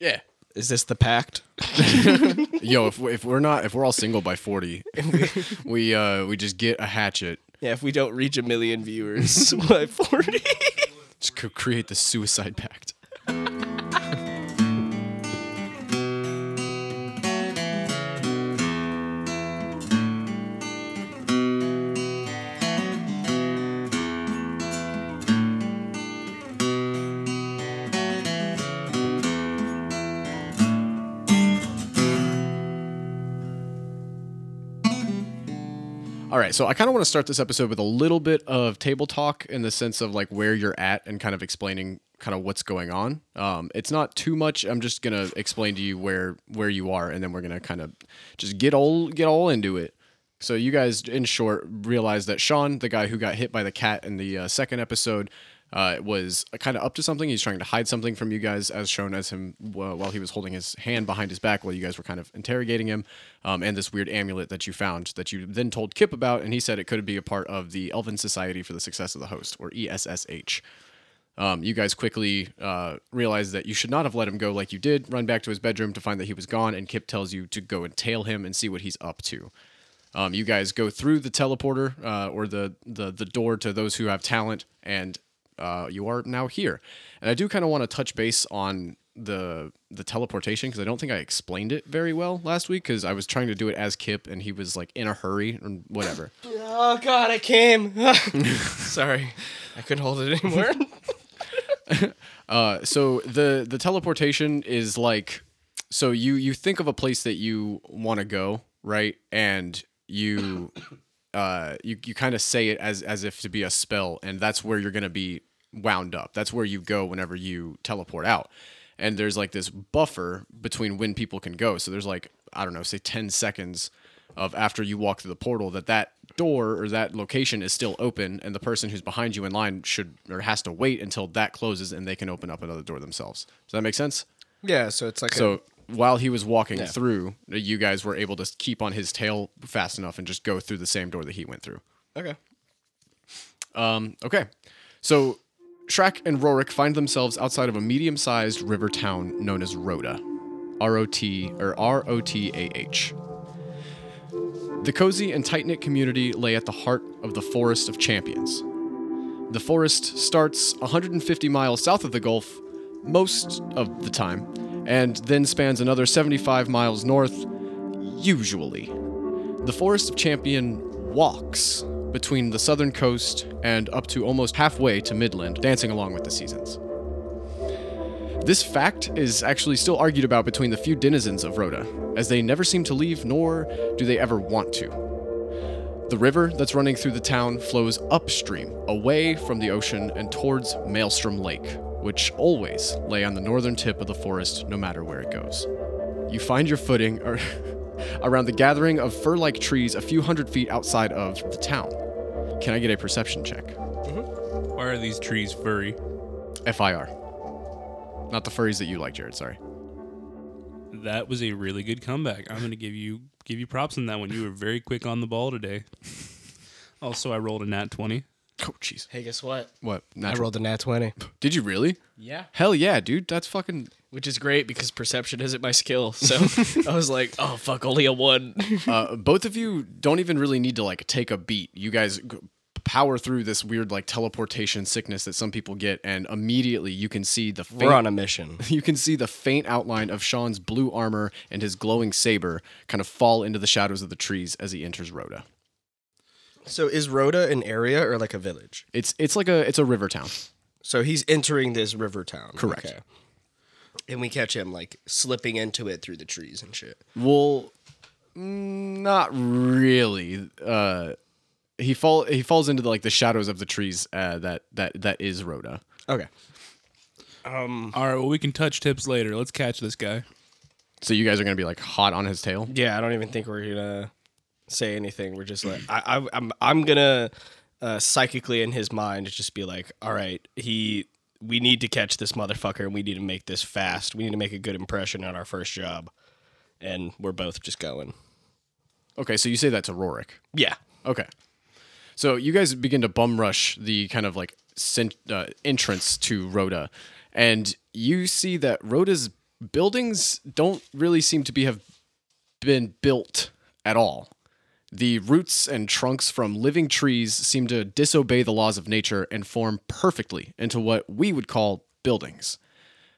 Yeah. Is this the pact? Yo, if we- if we're not if we're all single by forty, we uh we just get a hatchet, Yeah, if we don't reach a million viewers by 40. just create the suicide pact. Right, so I kind of want to start this episode with a little bit of table talk in the sense of like where you're at and kind of explaining kind of what's going on. Um, it's not too much. I'm just gonna explain to you where where you are, and then we're gonna kind of just get all get all into it. So you guys, in short, realize that Sean, the guy who got hit by the cat in the uh, second episode, uh, was kind of up to something. He's trying to hide something from you guys, as shown as him uh, while he was holding his hand behind his back while you guys were kind of interrogating him. Um, and this weird amulet that you found that you then told Kip about, and he said it could be a part of the Elven Society for the Success of the Host, or ESSH. Um, you guys quickly uh, realize that you should not have let him go like you did. Run back to his bedroom to find that he was gone, and Kip tells you to go and tail him and see what he's up to. Um, you guys go through the teleporter uh, or the, the the door to those who have talent, and uh, you are now here. And I do kind of want to touch base on the the teleportation because I don't think I explained it very well last week because I was trying to do it as Kip and he was like in a hurry and whatever. Oh god, I came. Sorry. I couldn't hold it anymore. Uh, so the the teleportation is like so you you think of a place that you want to go right and you uh you, you kind of say it as as if to be a spell and that's where you're gonna be wound up. That's where you go whenever you teleport out. And there's like this buffer between when people can go. So there's like i don't know say 10 seconds of after you walk through the portal that that door or that location is still open and the person who's behind you in line should or has to wait until that closes and they can open up another door themselves. Does that make sense? Yeah, so it's like so while he was walking through you guys were able to keep on his tail fast enough and just go through the same door that he went through. Okay. um, okay. So Shrek and Rorik find themselves outside of a medium sized river town known as Rhoda. R O T or R O T A H. The cozy and tight knit community lay at the heart of the Forest of Champions. The forest starts 150 miles south of the Gulf most of the time, and then spans another 75 miles north, usually. The Forest of Champion walks between the southern coast and up to almost halfway to Midland, dancing along with the seasons. This fact is actually still argued about between the few denizens of Rhoda, as they never seem to leave, nor do they ever want to. The river that's running through the town flows upstream, away from the ocean and towards Maelstrom Lake, which always lay on the northern tip of the forest no matter where it goes. You find your footing ar- around the gathering of fir like trees a few hundred feet outside of the town. Can I get a perception check? Mm-hmm. Why are these trees furry? FIR. Not the furries that you like, Jared, sorry. That was a really good comeback. I'm going to give you give you props on that one. You were very quick on the ball today. Also, I rolled a nat 20. Oh, jeez. Hey, guess what? What? I rolled a nat 20. Did you really? Yeah. Hell yeah, dude. That's fucking. Which is great because perception isn't my skill. So I was like, oh, fuck, only a one. Uh, both of you don't even really need to like take a beat. You guys g- power through this weird like teleportation sickness that some people get, and immediately you can see the faint, We're on a mission. you can see the faint outline of Sean's blue armor and his glowing saber kind of fall into the shadows of the trees as he enters Rhoda. So is Rhoda an area or like a village? It's it's like a it's a river town. So he's entering this river town. Correct. And we catch him like slipping into it through the trees and shit. Well, not really. Uh, he fall he falls into the, like the shadows of the trees uh, that that that is Rhoda. Okay. Um. All right, well, we can touch tips later. Let's catch this guy. So you guys are gonna be like hot on his tail. Yeah, I don't even think we're gonna say anything. We're just like, I, I I'm I'm gonna uh, psychically in his mind just be like, all right, he. We need to catch this motherfucker, and we need to make this fast. We need to make a good impression on our first job, and we're both just going. Okay, so you say that to Rorik. Yeah. Okay. So you guys begin to bum rush the kind of like cent- uh, entrance to Rhoda, and you see that Rhoda's buildings don't really seem to be have been built at all. The roots and trunks from living trees seem to disobey the laws of nature and form perfectly into what we would call buildings.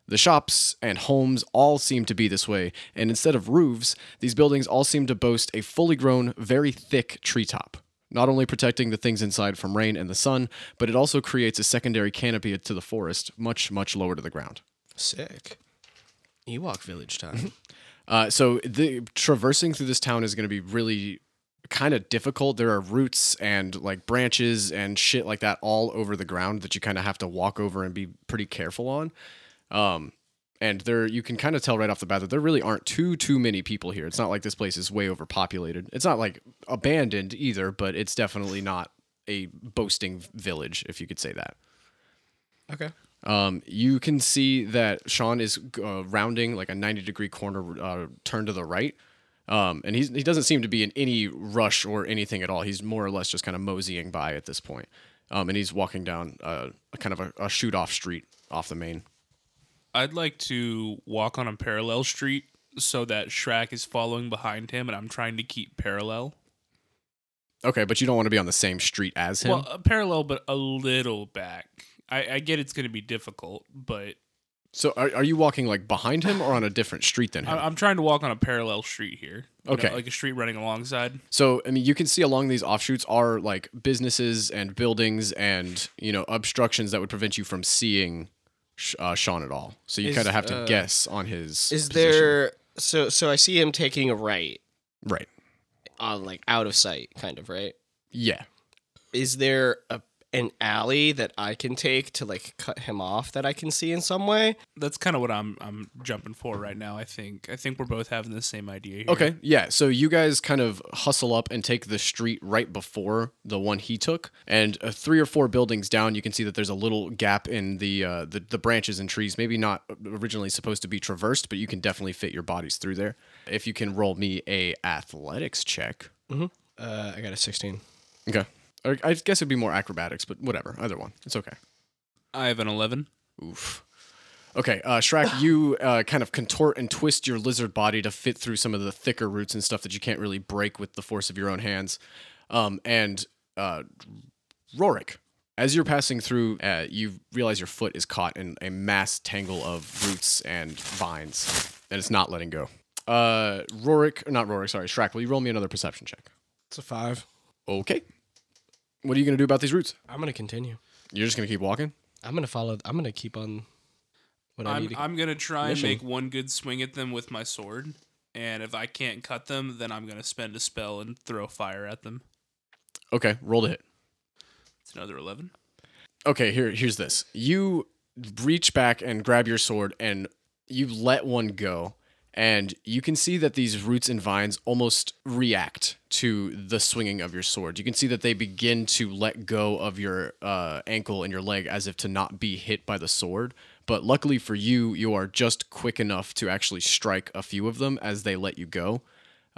The shops and homes all seem to be this way, and instead of roofs, these buildings all seem to boast a fully grown, very thick treetop, not only protecting the things inside from rain and the sun, but it also creates a secondary canopy to the forest, much, much lower to the ground. Sick. Ewok village time. Uh, so the traversing through this town is going to be really kind of difficult. There are roots and like branches and shit like that all over the ground that you kind of have to walk over and be pretty careful on. Um, and there you can kind of tell right off the bat that there really aren't too too many people here. It's not like this place is way overpopulated. It's not like abandoned either, but it's definitely not a boasting village, if you could say that. okay. Um, you can see that Sean is uh, rounding like a 90 degree corner uh, turn to the right. Um, and he's, he doesn't seem to be in any rush or anything at all. He's more or less just kind of moseying by at this point. Um, and he's walking down uh, a kind of a, a shoot off street off the main. I'd like to walk on a parallel street so that Shrek is following behind him and I'm trying to keep parallel. Okay, but you don't want to be on the same street as him. Well, uh, parallel, but a little back. I, I get it's going to be difficult, but so are, are you walking like behind him or on a different street than him? I, I'm trying to walk on a parallel street here. You know, Okay. like a street running alongside. So I mean, you can see along these offshoots are like businesses and buildings and you know obstructions that would prevent you from seeing Sh- uh, Sean at all. So you Is, kind of have to uh, guess on his. Is position. there so so I see him taking a right right? on like out of sight, kind of right? Yeah. Is there a an alley that I can take to like cut him off that I can see in some way? That's kind of what I'm I'm jumping for right now. I think I think we're both having the same idea here. Okay. Yeah. So you guys kind of hustle up and take the street right before the one he took, and uh, three or four buildings down, you can see that there's a little gap in the uh, the the branches and trees. Maybe not originally supposed to be traversed, but you can definitely fit your bodies through there. If you can roll me a athletics check. Uh, I got a sixteen. Okay. Or I guess it'd be more acrobatics, but whatever. Either one. It's okay. I have an 11. Oof. Okay, uh, Shrek, you uh, kind of contort and twist your lizard body to fit through some of the thicker roots and stuff that you can't really break with the force of your own hands. Um, and uh, Rorik, as you're passing through, uh, you realize your foot is caught in a mass tangle of roots and vines, and it's not letting go. Uh, Rorik, not Rorik, sorry, Shrek, will you roll me another perception check? It's a five. Okay. What are you going to do about these roots? I'm gonna continue. You're just going to keep walking? I'm gonna follow. I'm gonna keep on. What I I'm need to. I'm gonna try mission. and make one good swing at them with my sword, and if I can't cut them, then I'm gonna spend a spell and throw fire at them. Okay, roll to hit. It's another 11. okay here here's this you reach back and grab your sword and you let one go and you can see that these roots and vines almost react to the swinging of your sword you can see that they begin to let go of your uh, ankle and your leg as if to not be hit by the sword but luckily for you you are just quick enough to actually strike a few of them as they let you go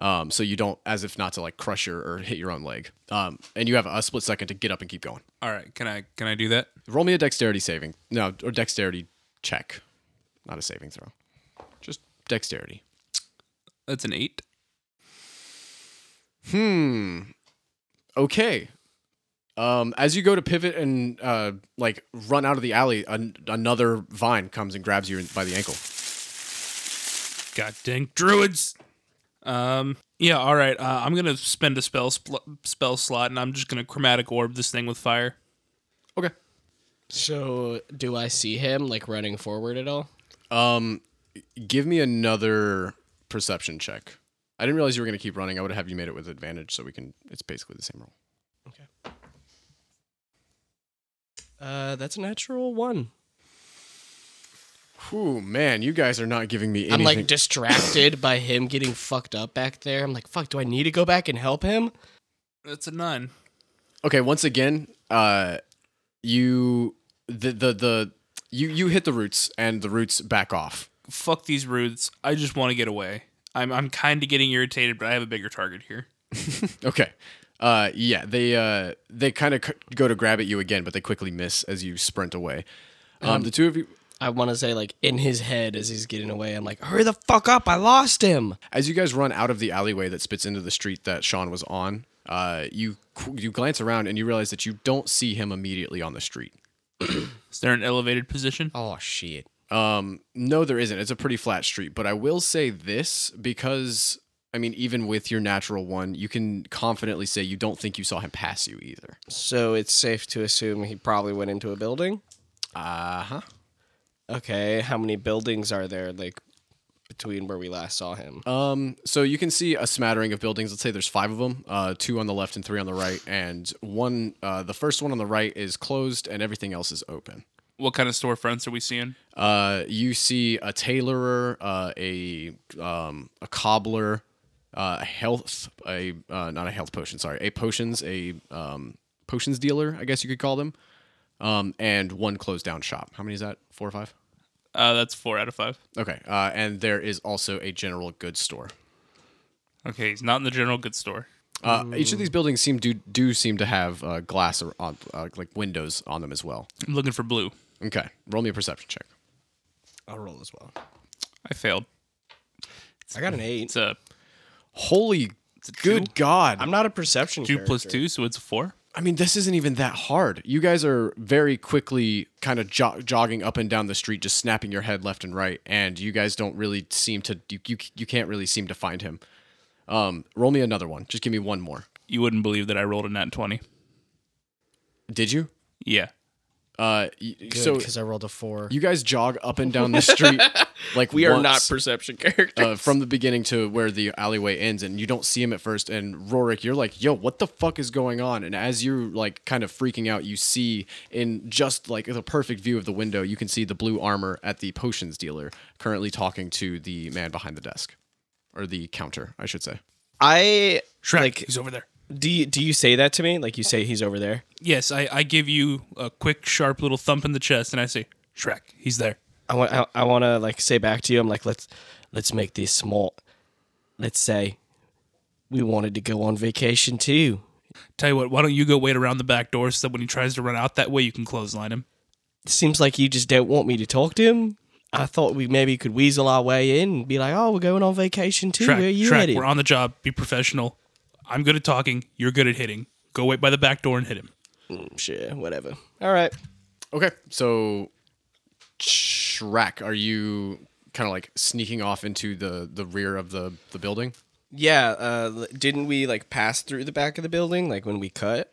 um, so you don't as if not to like crush your or hit your own leg um, and you have a split second to get up and keep going All right, can I can I do that? Roll me a dexterity saving. No, or dexterity check. Not a saving throw. Just dexterity. That's an eight. Hmm. Okay. Um, as you go to pivot and uh, like run out of the alley, an- another vine comes and grabs you by the ankle. God dang druids. Um. Yeah. All right. Uh, I'm gonna spend a spell spl- spell slot, and I'm just gonna chromatic orb this thing with fire. Okay. so, do I see him like running forward at all? Um, give me another perception check. I didn't realize you were going to keep running. I would have you made it with advantage, so we can. It's basically the same roll. Okay. Uh, that's a natural one. Whew, man, you guys are not giving me anything. I'm like distracted by him getting fucked up back there. I'm like, fuck. Do I need to go back and help him? That's a nine. Okay, once again, uh, you the the the you you hit the roots and the roots back off. Fuck these roots. I just want to get away. I'm I'm kind of getting irritated, but I have a bigger target here. Okay. Uh, yeah, they uh they kind of c- go to grab at you again, but they quickly miss as you sprint away. Um, the two of you. I want to say like in his head as he's getting away. I'm like, hurry the fuck up! I lost him. As you guys run out of the alleyway that spits into the street that Sean was on, uh, you you glance around and you realize that you don't see him immediately on the street. Is there an elevated position? Oh shit! Um, no, there isn't. It's a pretty flat street, but I will say this because I mean, even with your natural one, you can confidently say you don't think you saw him pass you either. So it's safe to assume he probably went into a building. Uh huh. Okay, how many buildings are there like between where we last saw him? Um, so you can see a smattering of buildings. Let's say there's five of them, uh, two on the left and three on the right, and one. Uh, the first one on the right is closed, and everything else is open. What kind of storefronts are we seeing? Uh, you see a tailorer, uh, a um, a cobbler, uh, a health, a uh, not a health potion, sorry, a potions, a um, potions dealer, I guess you could call them, um, and one closed down shop. How many is that? Four or five? Uh, that's four out of five. Okay, uh, and there is also a general goods store. Okay, he's not in the general goods store. Uh, each of these buildings seem do do seem to have uh, glass or on uh, like windows on them as well. I'm looking for blue. Okay, roll me a perception check. I'll roll as well. I failed. I got an eight. It's a Holy it's a good two, God! I'm not a perception. two plus character. two, so it's a four. I mean, this isn't even that hard. You guys are very quickly kind of jo- jogging up and down the street, just snapping your head left and right, and you guys don't really seem to. You you, you can't really seem to find him. Um, roll me another one. Just give me one more. You wouldn't believe that I rolled a nat twenty. Did you? Yeah. Uh, y- Good, so because I rolled a four. you guys jog up and down the street like we are not perception characters. uh, from the beginning to where the alleyway ends, and you don't see him at first. And Rorik, you're like, "Yo, what the fuck is going on?" And as you're like kind of freaking out, you see in just like the perfect view of the window, you can see the blue armor at the potions dealer currently talking to the man behind the desk, or the counter, I should say. I Shrek, like. he's over there. Do you, do you say that to me? Like you say he's over there? Yes, I, I give you a quick, sharp little thump in the chest, and I say, Shrek, he's there. I want I, I want to like say back to you. I'm like let's let's make this small. Let's say we wanted to go on vacation too. Tell you what, why don't you go wait around the back door so that when he tries to run out that way, you can clothesline him. Seems like you just don't want me to talk to him. I thought we maybe could weasel our way in and be like, "Oh, we're going on vacation too. Shrek, Where are you Shrek, headed?" we're on the job. Be professional. I'm good at talking. You're good at hitting. Go wait by the back door and hit him. Mm, sure, whatever. All right. Okay, so Shrek, are you kind of like sneaking off into the the rear of the the building? Yeah. Uh, didn't we like pass through the back of the building like when we cut?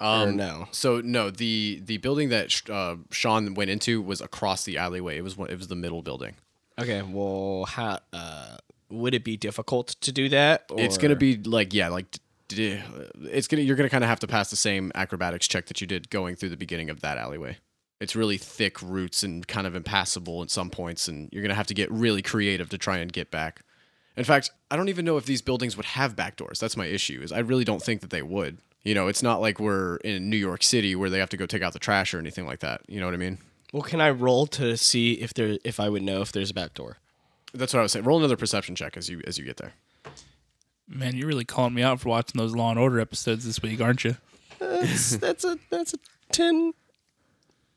or Um, no? So no, the the building that sh- uh, Sean went into was across the alleyway. It was one, it was the middle building. Okay. Well, how uh, would it be difficult to do that? It's gonna be like yeah, like it's gonna you're gonna kind of have to pass the same acrobatics check that you did going through the beginning of that alleyway. It's really thick roots and kind of impassable at some points, and you're gonna have to get really creative to try and get back. In fact, I don't even know if these buildings would have back doors. That's my issue. Is I really don't think that they would. You know, it's not like we're in New York City where they have to go take out the trash or anything like that. You know what I mean? Well, can I roll to see if there if I would know if there's a back door? That's what I was saying. Roll another perception check as you as you get there. Man, you're really calling me out for watching those Law and Order episodes this week, aren't you? That's, that's a that's a ten.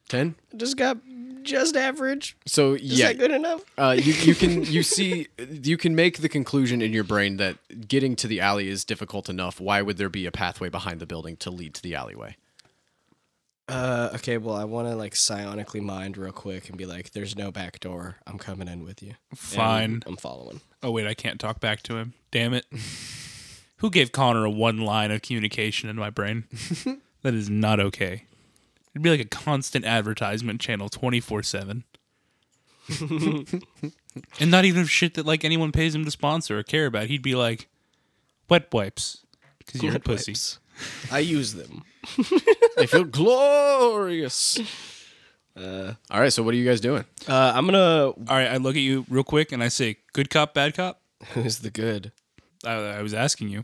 Ten. Just got just average. So Is yeah, that good enough? uh, you you can you see you can make the conclusion in your brain that getting to the alley is difficult enough. Why would there be a pathway behind the building to lead to the alleyway? Uh, okay. Well, I want to like psionically mind real quick and be like, "There's no back door. I'm coming in with you." And Fine. I'm following. Oh wait, I can't talk back to him. Damn it. Who gave Connor a one line of communication in my brain? that is not okay. It'd be like a constant advertisement channel 24/7. and not even shit that like anyone pays him to sponsor or care about. He'd be like wet wipes cuz you're a Wet pussy. wipes. I use them. They feel glorious. Uh, All right, so what are you guys doing? uh, I'm gonna. All right, I look at you real quick and I say, "Good cop, bad cop." Who's the good? I, I was asking you.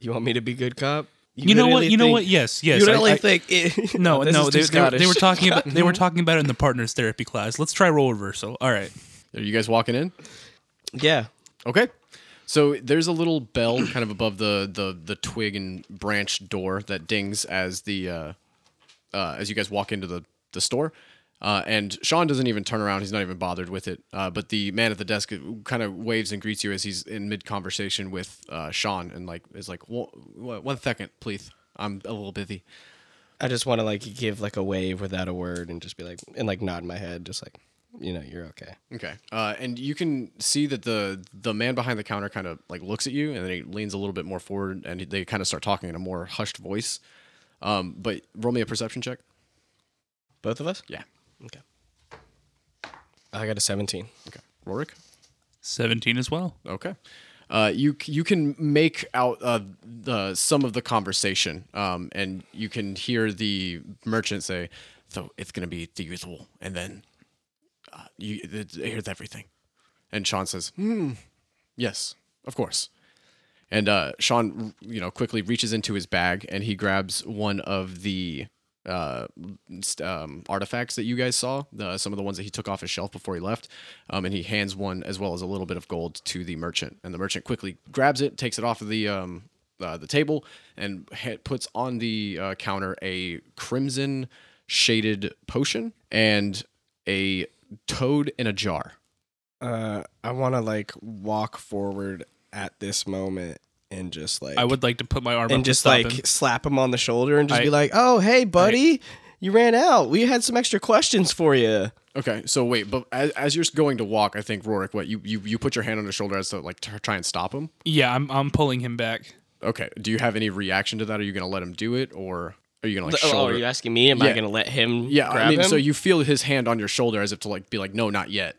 You want me to be good cop? You, know what? really You know think- what? Yes, yes. You I- really I- think it, No, this no, is they, too they, were- they were talking about they were talking about it in the partners therapy class. Let's try role reversal. All right. Are you guys walking in? Yeah. Okay. So there's a little bell kind of above the the the twig and branch door that dings as the uh, uh, as you guys walk into the the store. Uh, and Sean doesn't even turn around; he's not even bothered with it. Uh, but the man at the desk kind of waves and greets you as he's in mid conversation with uh, Sean, and like is like, "One- "One second, please. I'm a little busy." I just want to like give like a wave without a word and just be like and like nod my head, just like you know you're okay. Okay. Uh, and you can see that the the man behind the counter kind of like looks at you, and then he leans a little bit more forward, and they kind of start talking in a more hushed voice. Um, but roll me a perception check. Both of us? Yeah. Okay. I got a 17. Okay. Rorik. 17 as well. Okay. Uh, you you can make out uh, the some of the conversation, um, and you can hear the merchant say, "So it's gonna be the usual," and then uh, you it, here's everything. And Sean says, "Hmm, yes, of course." And uh, Sean, you know, quickly reaches into his bag and he grabs one of the uh, um, artifacts that you guys saw, the, some of the ones that he took off his shelf before he left, um, and he hands one as well as a little bit of gold to the merchant. And the merchant quickly grabs it, takes it off of the um, uh, the table, and ha- puts on the uh, counter a crimson shaded potion and a toad in a jar. Uh, I want to like walk forward at this moment and just like I would like to put my arm up and to just stop like him. slap him on the shoulder and just I- be like, "Oh, hey, buddy, you ran out. We had some extra questions for you." Okay, so wait, but as, as you're going to walk, I think Rorik, what you you you put your hand on his shoulder as to like to try and stop him. Yeah, I'm I'm pulling him back. Okay, do you have any reaction to that? Are you gonna let him do it, or are you gonna like oh, shoulder? are you asking me? Am I going to let him? yeah, grab I mean, him? so you feel his hand on your shoulder as if to like be like, no, not yet.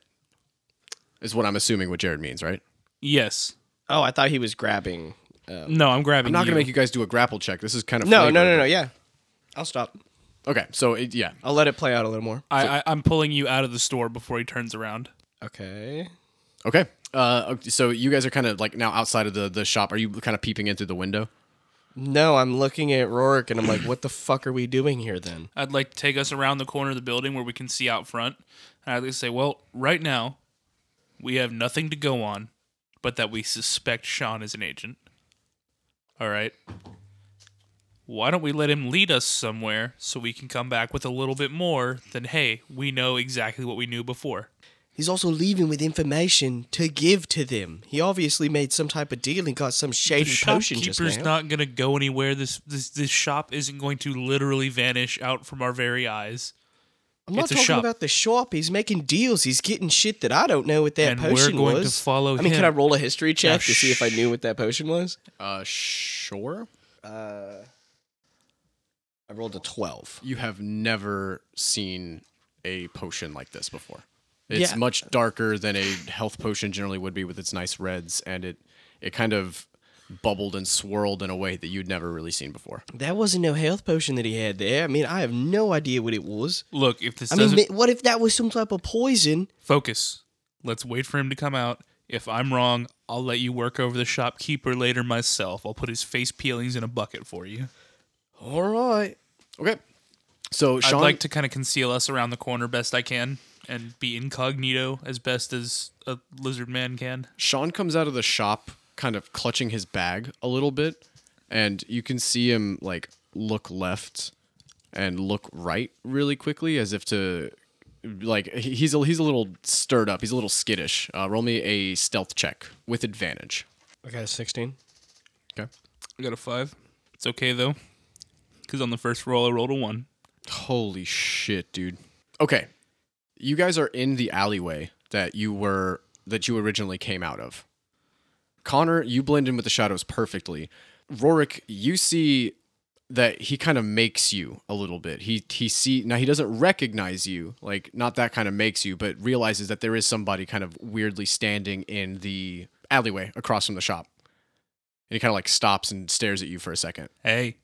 Is what I'm assuming what Jared means, right? Yes. Oh, I thought he was grabbing. Um, No, I'm grabbing I'm not you. gonna make you guys do a grapple check. This is kind of no, no, flavor, no, no. Yeah, I'll stop. Okay, so it, yeah, I'll let it play out a little more. I, I I'm pulling you out of the store before he turns around. Okay. okay. Uh, so you guys are kind of like now outside of the the shop. Are you kind of peeping in through the window? No, I'm looking at Rorik and I'm like, "What the fuck are we doing here then?" I'd like to take us around the corner of the building where we can see out front. And I'd like to say, well, right now, we have nothing to go on, but that we suspect Sean is an agent. All right. Why don't we let him lead us somewhere so we can come back with a little bit more than, hey, we know exactly what we knew before? He's also leaving with information to give to them. He obviously made some type of deal and got some The shady potion just shopkeeper's now. not going to go anywhere. This, this this shop isn't going to literally vanish out from our very eyes. I'm not it's a talking shop. about the shop. He's making deals. He's getting shit that I don't know what that And we're potion going to was. follow I mean, him. can I roll a history check Yeah, to see if I knew what that potion was? Uh, sure. Uh, I rolled a 12. You have never seen a potion like this before. It's Yeah. much darker than a health potion generally would be with its nice reds, and it it kind of bubbled and swirled in a way that you'd never really seen before. That wasn't no health potion that he had there. I mean, I have no idea what it was. Look, if this I mean, doesn't ma- what if that was some type of poison? focus. Let's wait for him to come out. If I'm wrong, I'll let you work over the shopkeeper later myself. I'll put his face peelings in a bucket for you. All right. Okay. So Sean, I'd like to kind of conceal us around the corner best I can and be incognito as best as a lizard man can. Sean comes out of the shop kind of clutching his bag a little bit and you can see him like look left and look right really quickly as if to like he's a, he's a little stirred up he's a little skittish uh, roll me a stealth check with advantage I got a 16. okay I got a five. It's okay though, because on the first roll I rolled a one. holy shit dude okay you guys are in the alleyway that you were that you originally came out of Connor, you blend in with the shadows perfectly. Rorik, you see that he kind of makes you a little bit. He he see now he doesn't recognize you, like not that kind of makes you, but realizes that there is somebody kind of weirdly standing in the alleyway across from the shop. And he kind of like stops and stares at you for a second. Hey,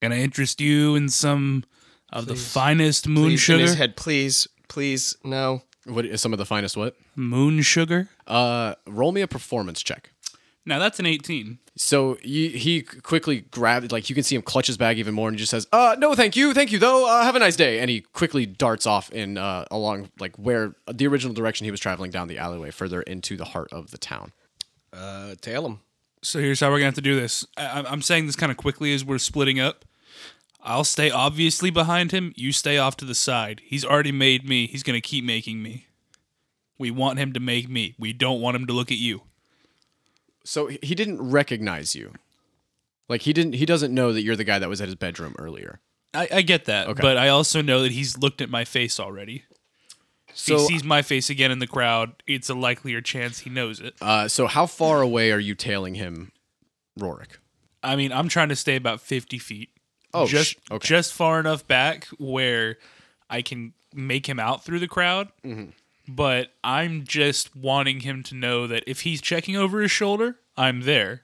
can I interest you in some of the finest moon Please, in his head, please, please, no. What is some of the finest what? Moon sugar? Uh roll me a performance check. Now that's an 18. So you, he quickly grabbed, like you can see him clutch his bag even more, and he just says, "Uh, no, thank you, thank you, though. Uh, have a nice day." And he quickly darts off in uh, along like where the original direction he was traveling down the alleyway, further into the heart of the town. Uh, tail him. So here's how we're gonna have to do this. I, I'm- I'm saying this kind of quickly as we're splitting up. I'll stay obviously behind him. You stay off to the side. He's already made me. He's going to keep making me. We want him to make me. We don't want him to look at you. So he didn't recognize you. Like he didn't. He doesn't know that you're the guy that was at his bedroom earlier. I, I get that, Okay. but I also know that he's looked at my face already. So, he sees my face again in the crowd, it's a likelier chance he knows it. uh, so how far away are you tailing him, Rorik? I mean, I'm trying to stay about 50 feet. Oh, just okay. just far enough back where I can make him out through the crowd. Mm-hmm. But I'm just wanting him to know that if he's checking over his shoulder, I'm there.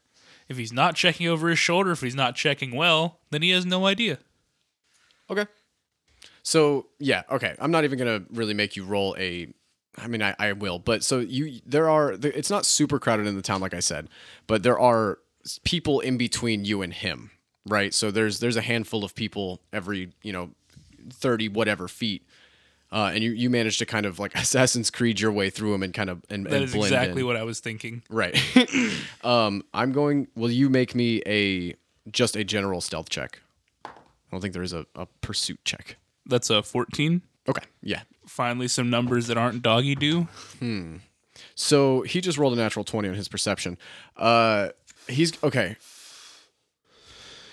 If he's not checking over his shoulder, if he's not checking well, then he has no idea. Okay. So yeah, okay. I'm not even gonna really make you roll a. I mean, I, I will, but so you there are. It's not super crowded in the town, like I said, but there are people in between you and him, right? So there's there's a handful of people every you know thirty whatever feet, uh, and you you manage to kind of like Assassin's Creed your way through them and kind of and, That and is exactly in. what I was thinking. Right. um, I'm going. Will you make me a just a general stealth check? I don't think there is a, a pursuit check. That's a 14. Okay. Yeah. Finally, some numbers that aren't doggy do. Hmm. So he just rolled a natural twenty on his perception. Uh, he's okay.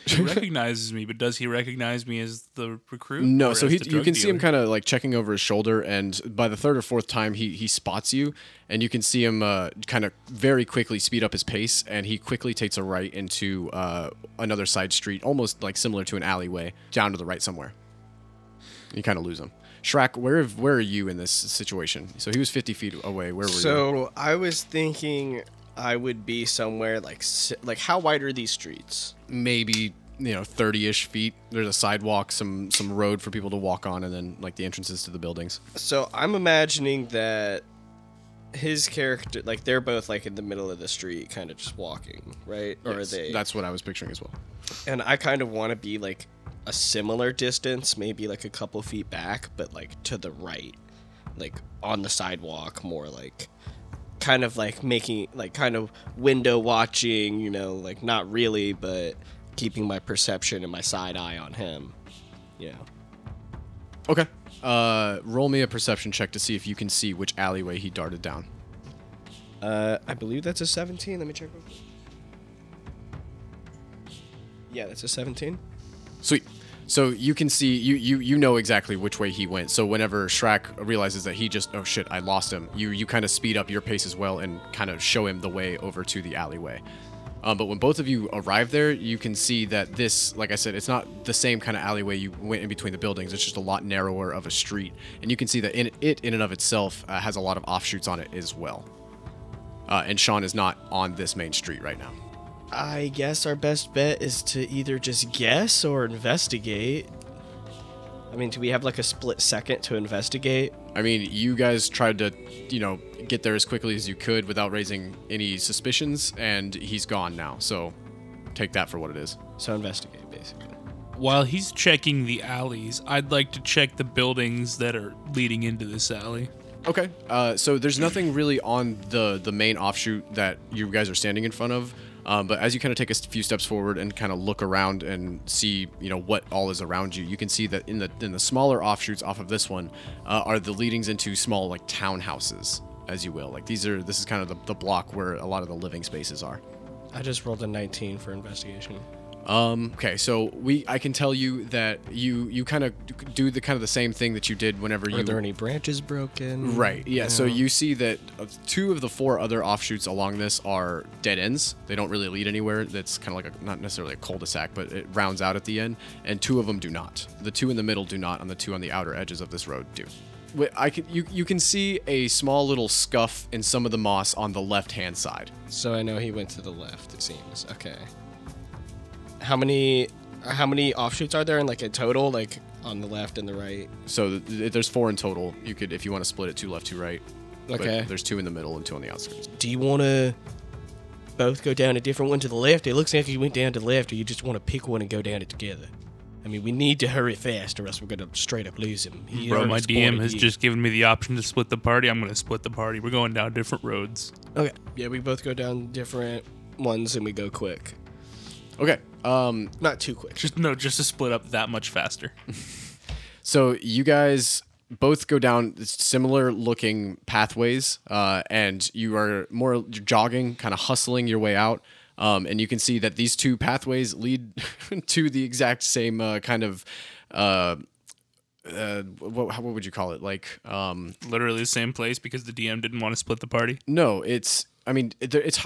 He recognizes me, but does he recognize me as the recruit? No, so he you drug can see him kind of like checking over his shoulder, and by the third or fourth time, he he spots you, and you can see him uh, kind of very quickly speed up his pace, and he quickly takes a right into uh, another side street, almost like similar to an alleyway, down to the right somewhere. You kind of lose him. Shrek, where where are you in this situation? So he was fifty feet away. Where were you? So I was thinking I would be somewhere like like how wide are these streets? Maybe you know thirty-ish feet. There's a sidewalk, some some road for people to walk on, and then like the entrances to the buildings. So I'm imagining that his character like they're both like in the middle of the street kind of just walking, right? Or are they That's what I was picturing as well. And I kind of want to be like a similar distance, maybe like a couple feet back, but like to the right, like on the sidewalk, more like kind of like making like kind of window watching, you know, like not really, but keeping my perception and my side eye on him. Yeah. Okay. Uh, roll me a perception check to see if you can see which alleyway he darted down. Uh, I believe that's a 17. Let me check. real quick. Yeah, that's a 17. Sweet. So you can see you you you know exactly which way he went. So whenever Shrek realizes that he just oh shit I lost him, you you kind of speed up your pace as well and kind of show him the way over to the alleyway. Um, but when both of you arrive there, you can see that this, like I said, it's not the same kind of alleyway you went in between the buildings. It's just a lot narrower of a street, and you can see that in it in and of itself uh, has a lot of offshoots on it as well. Uh, and Sean is not on this main street right now. I guess our best bet is to either just guess or investigate. I mean, do we have like a split second to investigate? I mean, you guys tried to, you know, get there as quickly as you could without raising any suspicions, and he's gone now. So take that for what it is. So investigate, basically. While he's checking the alleys, I'd like to check the buildings that are leading into this alley. Okay. Uh, so there's nothing really on the the main offshoot that you guys are standing in front of. Um, but as you kind of take a few steps forward and kind of look around and see, you know, what all is around you, you can see that in the in the smaller offshoots off of this one uh, are the leadings into small like townhouses, as you will. Like these are this is kind of the, the block where a lot of the living spaces are. I just rolled a 19 for investigation. Um, okay, so we I can tell you that you you kind of do the kind of the same thing that you did whenever you Are there any branches broken? Right. Yeah. So you see that uh, two of the four other offshoots along this are dead ends. They don't really lead anywhere. That's kind of like a, not necessarily a cul-de-sac, but it rounds out at the end. And two of them do not. The two in the middle do not, and the two on the outer edges of this road do. I can you you can see a small little scuff in some of the moss on the left-hand side. So I know he went to the left. It seems. Okay. How many? How many offshoots are there in like a total, like on the left and the right? So th- there's four in total. You could if you want to split it two left, two right. But Okay. there's two in the middle and two on the outskirts. Do you want to both go down a different one to the left? It looks like you went down to the left, or you just want to pick one and go down it together. I mean, we need to hurry fast, or else we're gonna straight up lose him. He Bro, my DM has you. just given me the option to split the party. I'm going to split the party. We're going down different roads. Okay. Yeah, we both go down different ones and we go quick. Okay. Um, Not too quick. Just no, just to split up that much faster. So you guys both go down similar looking pathways, uh, and you are more jogging, kind of hustling your way out. Um, and you can see that these two pathways lead to the exact same uh, kind of. Uh, uh, what, what would you call it? Like, um, Literally the same place because the DM didn't want to split the party. no, it's. I mean, it's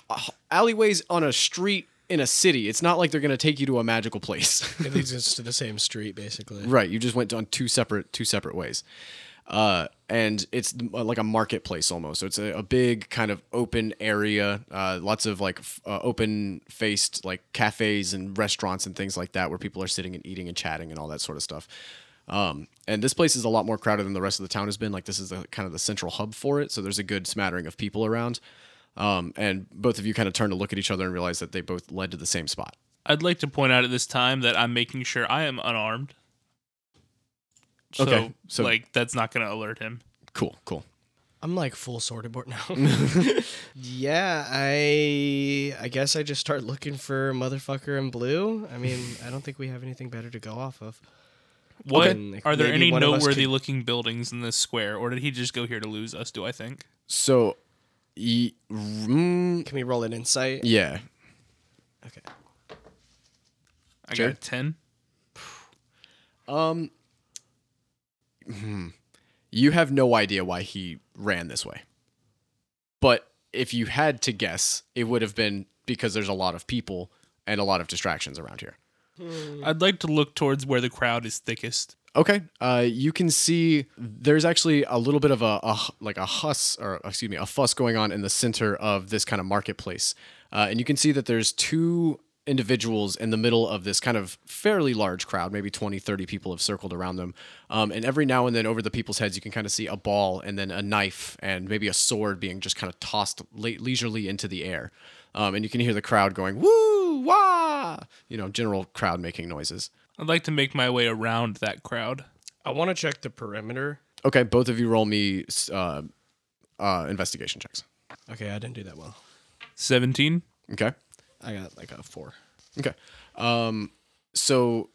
alleyways on a street in a city. It's not like they're gonna take you to a magical place. It leads us to the same street, basically. Right. You just went on two separate two separate ways. Uh, and it's like a marketplace almost. So it's a, a big kind of open area, uh, lots of like f- uh, open faced like cafes and restaurants and things like that where people are sitting and eating and chatting and all that sort of stuff. Um, and this place is a lot more crowded than the rest of the town has been. Like this is the kind of the central hub for it. So there's a good smattering of people around. Um, and both of you kind of turn to look at each other and realize that they both led to the same spot. I'd like to point out at this time that I'm making sure I am unarmed. So, Okay, so- like that's not going to alert him. Cool, cool. I'm like full sorted board now. yeah, I I guess I just start looking for motherfucker in blue. I mean, I don't think we have anything better to go off of. What Okay. are there any one of us noteworthy could- looking buildings in this square, or did he just go here to lose us? Do I think? So, ye, mm, Can we roll an insight? yeah. Okay. I Sure. got a ten. You have no idea why he ran this way. But if you had to guess, it would have been because there's a lot of people and a lot of distractions around here. I'd like to look towards where the crowd is thickest. Okay. Uh, you can see there's actually a little bit of a, a like a huss or excuse me a fuss going on in the center of this kind of marketplace, uh, and you can see that there's two individuals in the middle of this kind of fairly large crowd maybe 20 30 people have circled around them. Um, and every now and then over the people's heads you can kind of see a ball and then a knife and maybe a sword being just kind of tossed le- leisurely into the air. Um, and you can hear the crowd going woo wah! You know general crowd making noises I'd like to make my way around that crowd. I want to check the perimeter. Okay, both of you roll me uh, uh, investigation checks. Okay, I didn't do that well. Seventeen. Okay. I got like a four. Okay. Um, so,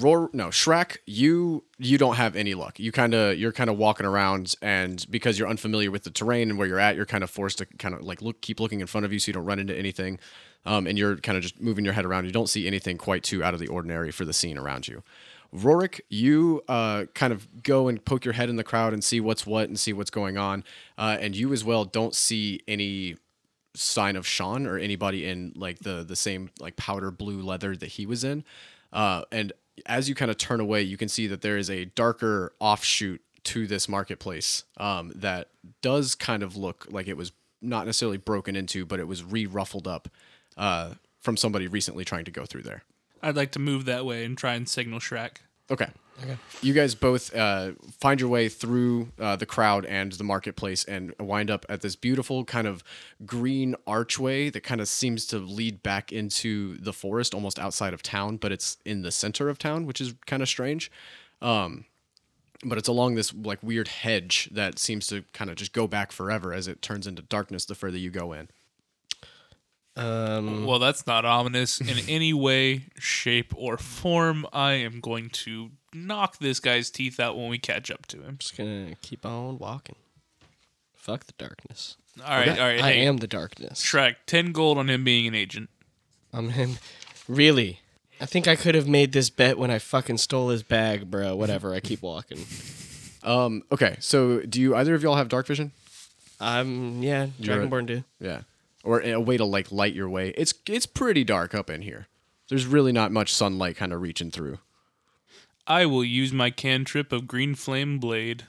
Roar, no, Shrek, you you don't have any luck. You kind of you're kind of walking around, and because you're unfamiliar with the terrain and where you're at, you're kind of forced to kind of like look, keep looking in front of you so you don't run into anything. Um, and you're kind of just moving your head around. You don't see anything quite too out of the ordinary for the scene around you. Rorik, you uh, kind of go and poke your head in the crowd and see what's what and see what's going on. Uh, and you as well don't see any sign of Sean or anybody in like the the same like powder blue leather that he was in. Uh, and as you kind of turn away, you can see that there is a darker offshoot to this marketplace um, that does kind of look like it was not necessarily broken into, but it was re-ruffled up uh, from somebody recently trying to go through there. I'd like to move that way and try and signal Shrek. Okay. Okay. You guys both uh, find your way through uh, the crowd and the marketplace and wind up at this beautiful kind of green archway that kind of seems to lead back into the forest almost outside of town, but it's in the center of town, which is kind of strange. Um, but it's along this like weird hedge that seems to kind of just go back forever as it turns into darkness the further you go in. Um, Well, that's not ominous in any way, shape, or form. I am going to knock this guy's teeth out when we catch up to him. just gonna keep on walking. Fuck the darkness. All right, all right. I hey, am the darkness. Shrek, 10 gold on him being an agent. I'm him. Really? I think I could have made this bet when I fucking stole his bag, bro. Whatever. I keep walking. Um, okay, so do you either of y'all have dark vision? Um. Yeah. Dragonborn do. Yeah. Or a way to like light your way. It's it's pretty dark up in here. There's really not much sunlight kind of reaching through. I will use my cantrip of Green Flame Blade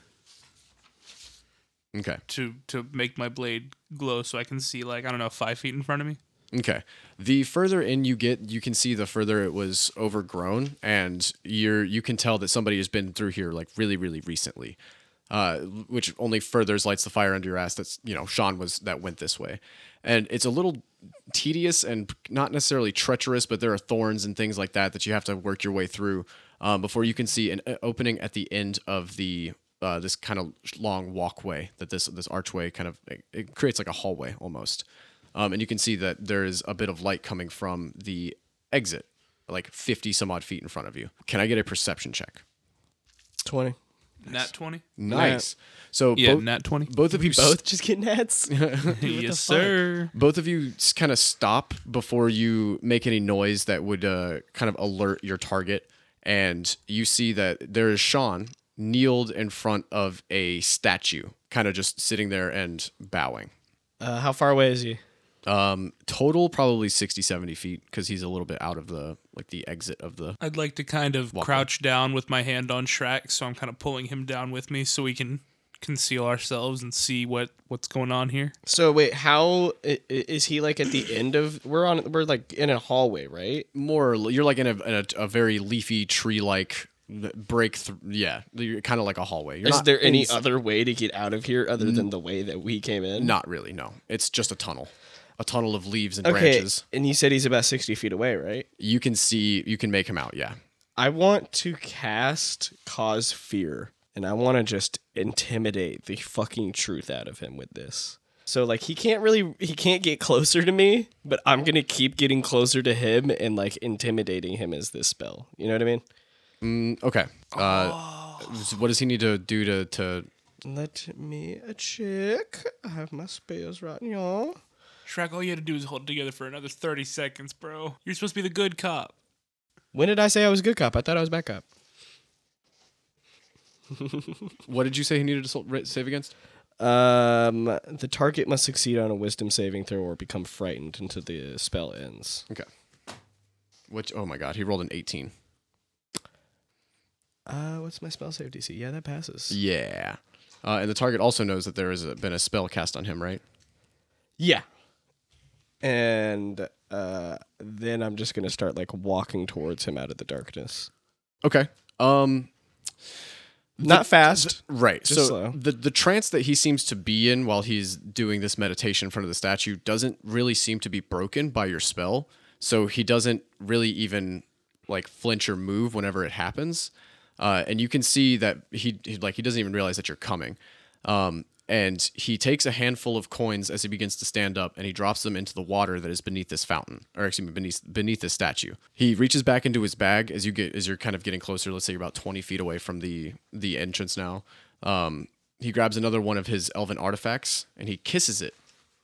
Okay. to, to make my blade glow so I can see, like, I don't know, five feet in front of me. Okay. The further in you get, you can see the further it was overgrown, and you're you can tell that somebody has been through here like really, really recently. Uh, which only furthers lights the fire under your ass. That's you know Sean was that went this way, and it's a little tedious and not necessarily treacherous, but there are thorns and things like that that you have to work your way through um, before you can see an uh, opening at the end of the uh, this kind of long walkway that this this archway kind of it, creates like a hallway almost. um, and you can see that there is a bit of light coming from the exit, like fifty some odd feet in front of you. Can I get a perception check? Twenty. Nat 20? Nice. So Yeah, both, nat 20. both of you s- Both just get nats. yes, sir. both of you kind of stop before you make any noise that would uh, kind of alert your target and you see that there is sean kneeled in front of a statue kind of just sitting there and bowing Uh, how far away is he? Um, total probably 60 70 feet because he's a little bit out of the like the exit of the I'd like to kind of crouch down with my hand on Shrek, so I'm kind of pulling him down with me so we can conceal ourselves and see what what's going on here. So wait, how i- i- is he like at the end of? We're on. We're like in a hallway, right? more you're like in a, in a, a very leafy tree like break through yeah you're kind of like a hallway you're Is not there any ins- other way to get out of here other than the way that we came in? not really no it's just a tunnel a tunnel of leaves and Okay, branches and you said he's about sixty feet away, right? you can see you can make him out yeah I want to cast cause fear, and I want to just intimidate the fucking truth out of him with this. So like he can't really he can't get closer to me, but I'm gonna keep getting closer to him and like intimidating him as this spell. You know what I mean? Mm, okay uh so what does he need to do to to Let me a check. I have my spells right here. Shrek, all you had to do is hold it together for another 30 seconds, bro. You're supposed to be the good cop. When did I say I was good cop? I thought I was bad cop. what did you say he needed to save against Um, the target must succeed on a wisdom saving throw or become frightened until the spell ends. okay which oh my god he rolled an 18 Uh, what's my spell save DC? Yeah, that passes. yeah uh, and the target also knows that there has been a spell cast on him right Yeah. And uh, then I'm just gonna start like walking towards him out of the darkness. okay um Not fast. Right. Just so slow. the the trance that he seems to be in while he's doing this meditation in front of the statue doesn't really seem to be broken by your spell. So he doesn't really even like flinch or move whenever it happens. Uh, and you can see that he, he like he doesn't even realize that you're coming. Um, and he takes a handful of coins as he begins to stand up and he drops them into the water that is beneath this fountain or excuse me beneath beneath this statue he reaches back into his bag as you get as you're kind of getting closer let's say you're about 20 feet away from the the entrance now um, he grabs another one of his elven artifacts and he kisses it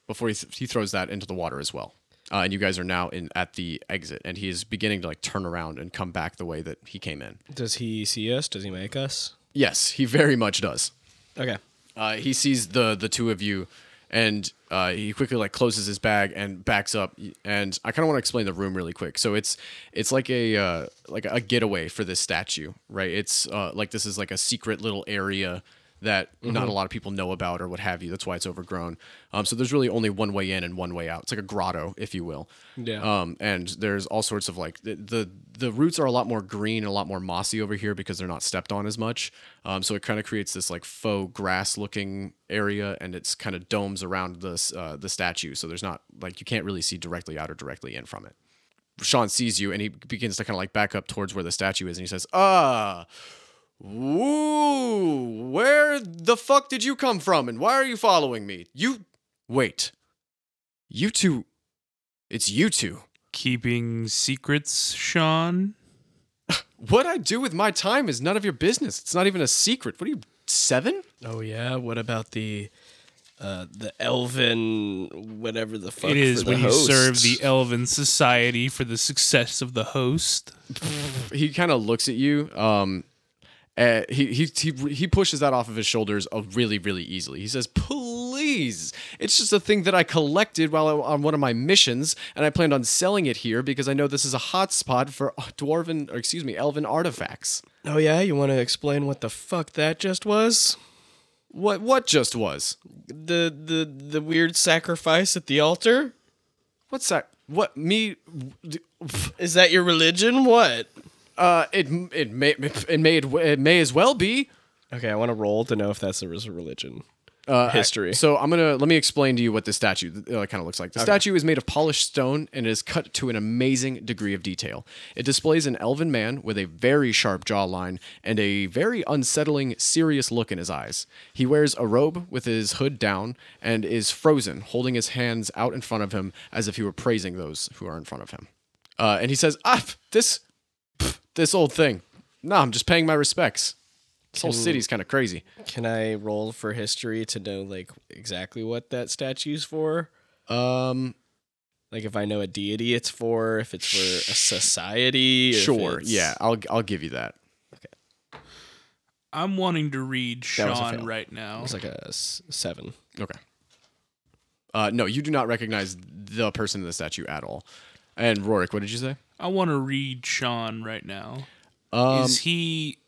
before he, th- he throws that into the water as well uh, and you guys are now in at the exit and he is beginning to like turn around and come back the way that he came in Does he see us? Does he make us? yes he very much does Okay. Uh, he sees the the two of you, and uh, he quickly like closes his bag and backs up. And I kind of want to explain the room really quick. So it's it's like a uh, like a getaway for this statue, right? It's uh, like this is like a secret little area that not a lot of people know about or what have you. That's why it's overgrown. Um, so there's really only one way in and one way out. It's like a grotto, if you will. Yeah. Um, and there's all sorts of like the, the the roots are a lot more green and a lot more mossy over here because they're not stepped on as much. Um, so it kind of creates this like faux grass looking area, and it's kind of domes around this uh, the statue. So there's not like you can't really see directly out or directly in from it. Sean sees you and he begins to kind of like back up towards where the statue is, and he says, "Ah." Woo! Where the fuck did you come from and why are you following me? You wait. You two It's you two. Keeping secrets, Sean? What I do with my time is none of your business. It's not even a secret. What are you, seven? Oh yeah. What about the uh, the elven whatever the fuck? it is for the when you serve the Elven Society for the success of the host. He kind of looks at you. Um, uh, he, he he he pushes that off of his shoulders uh, really really easily. He says, "Please, it's just a thing that I collected while I, on one of my missions, and I planned on selling it here because I know this is a hot spot for uh, dwarven or excuse me, elven artifacts." Oh yeah. You want to explain what the fuck that just was? What what just was? The the the weird sacrifice at the altar. What's that? What me? Is that your religion? What? Uh, it it may it may it may as well be. Okay, I want to roll to know if that's a religion. history. So I'm gonna let me explain to you what this statue uh, kind of looks like. The statue is made of polished stone and is cut to an amazing degree of detail. It displays an elven man with a very sharp jawline and a very unsettling, serious look in his eyes. He wears a robe with his hood down and is frozen, holding his hands out in front of him as if he were praising those who are in front of him. Uh, and he says, "Ah, this, this old thing. No, I'm just paying my respects. This whole city's kind of crazy." Can I roll for history to know like exactly what that statue's for? Um, Like if I know a deity it's for, if it's for a society. if Sure. it's- Yeah, I'll I'll give you that. Okay. I'm wanting to read That was a Sean right now. It's like a s- seven. Okay. Uh, no, you do not recognize the person in the statue at all. And Rorik, what did you say? I want to read Sean right now. Um, is he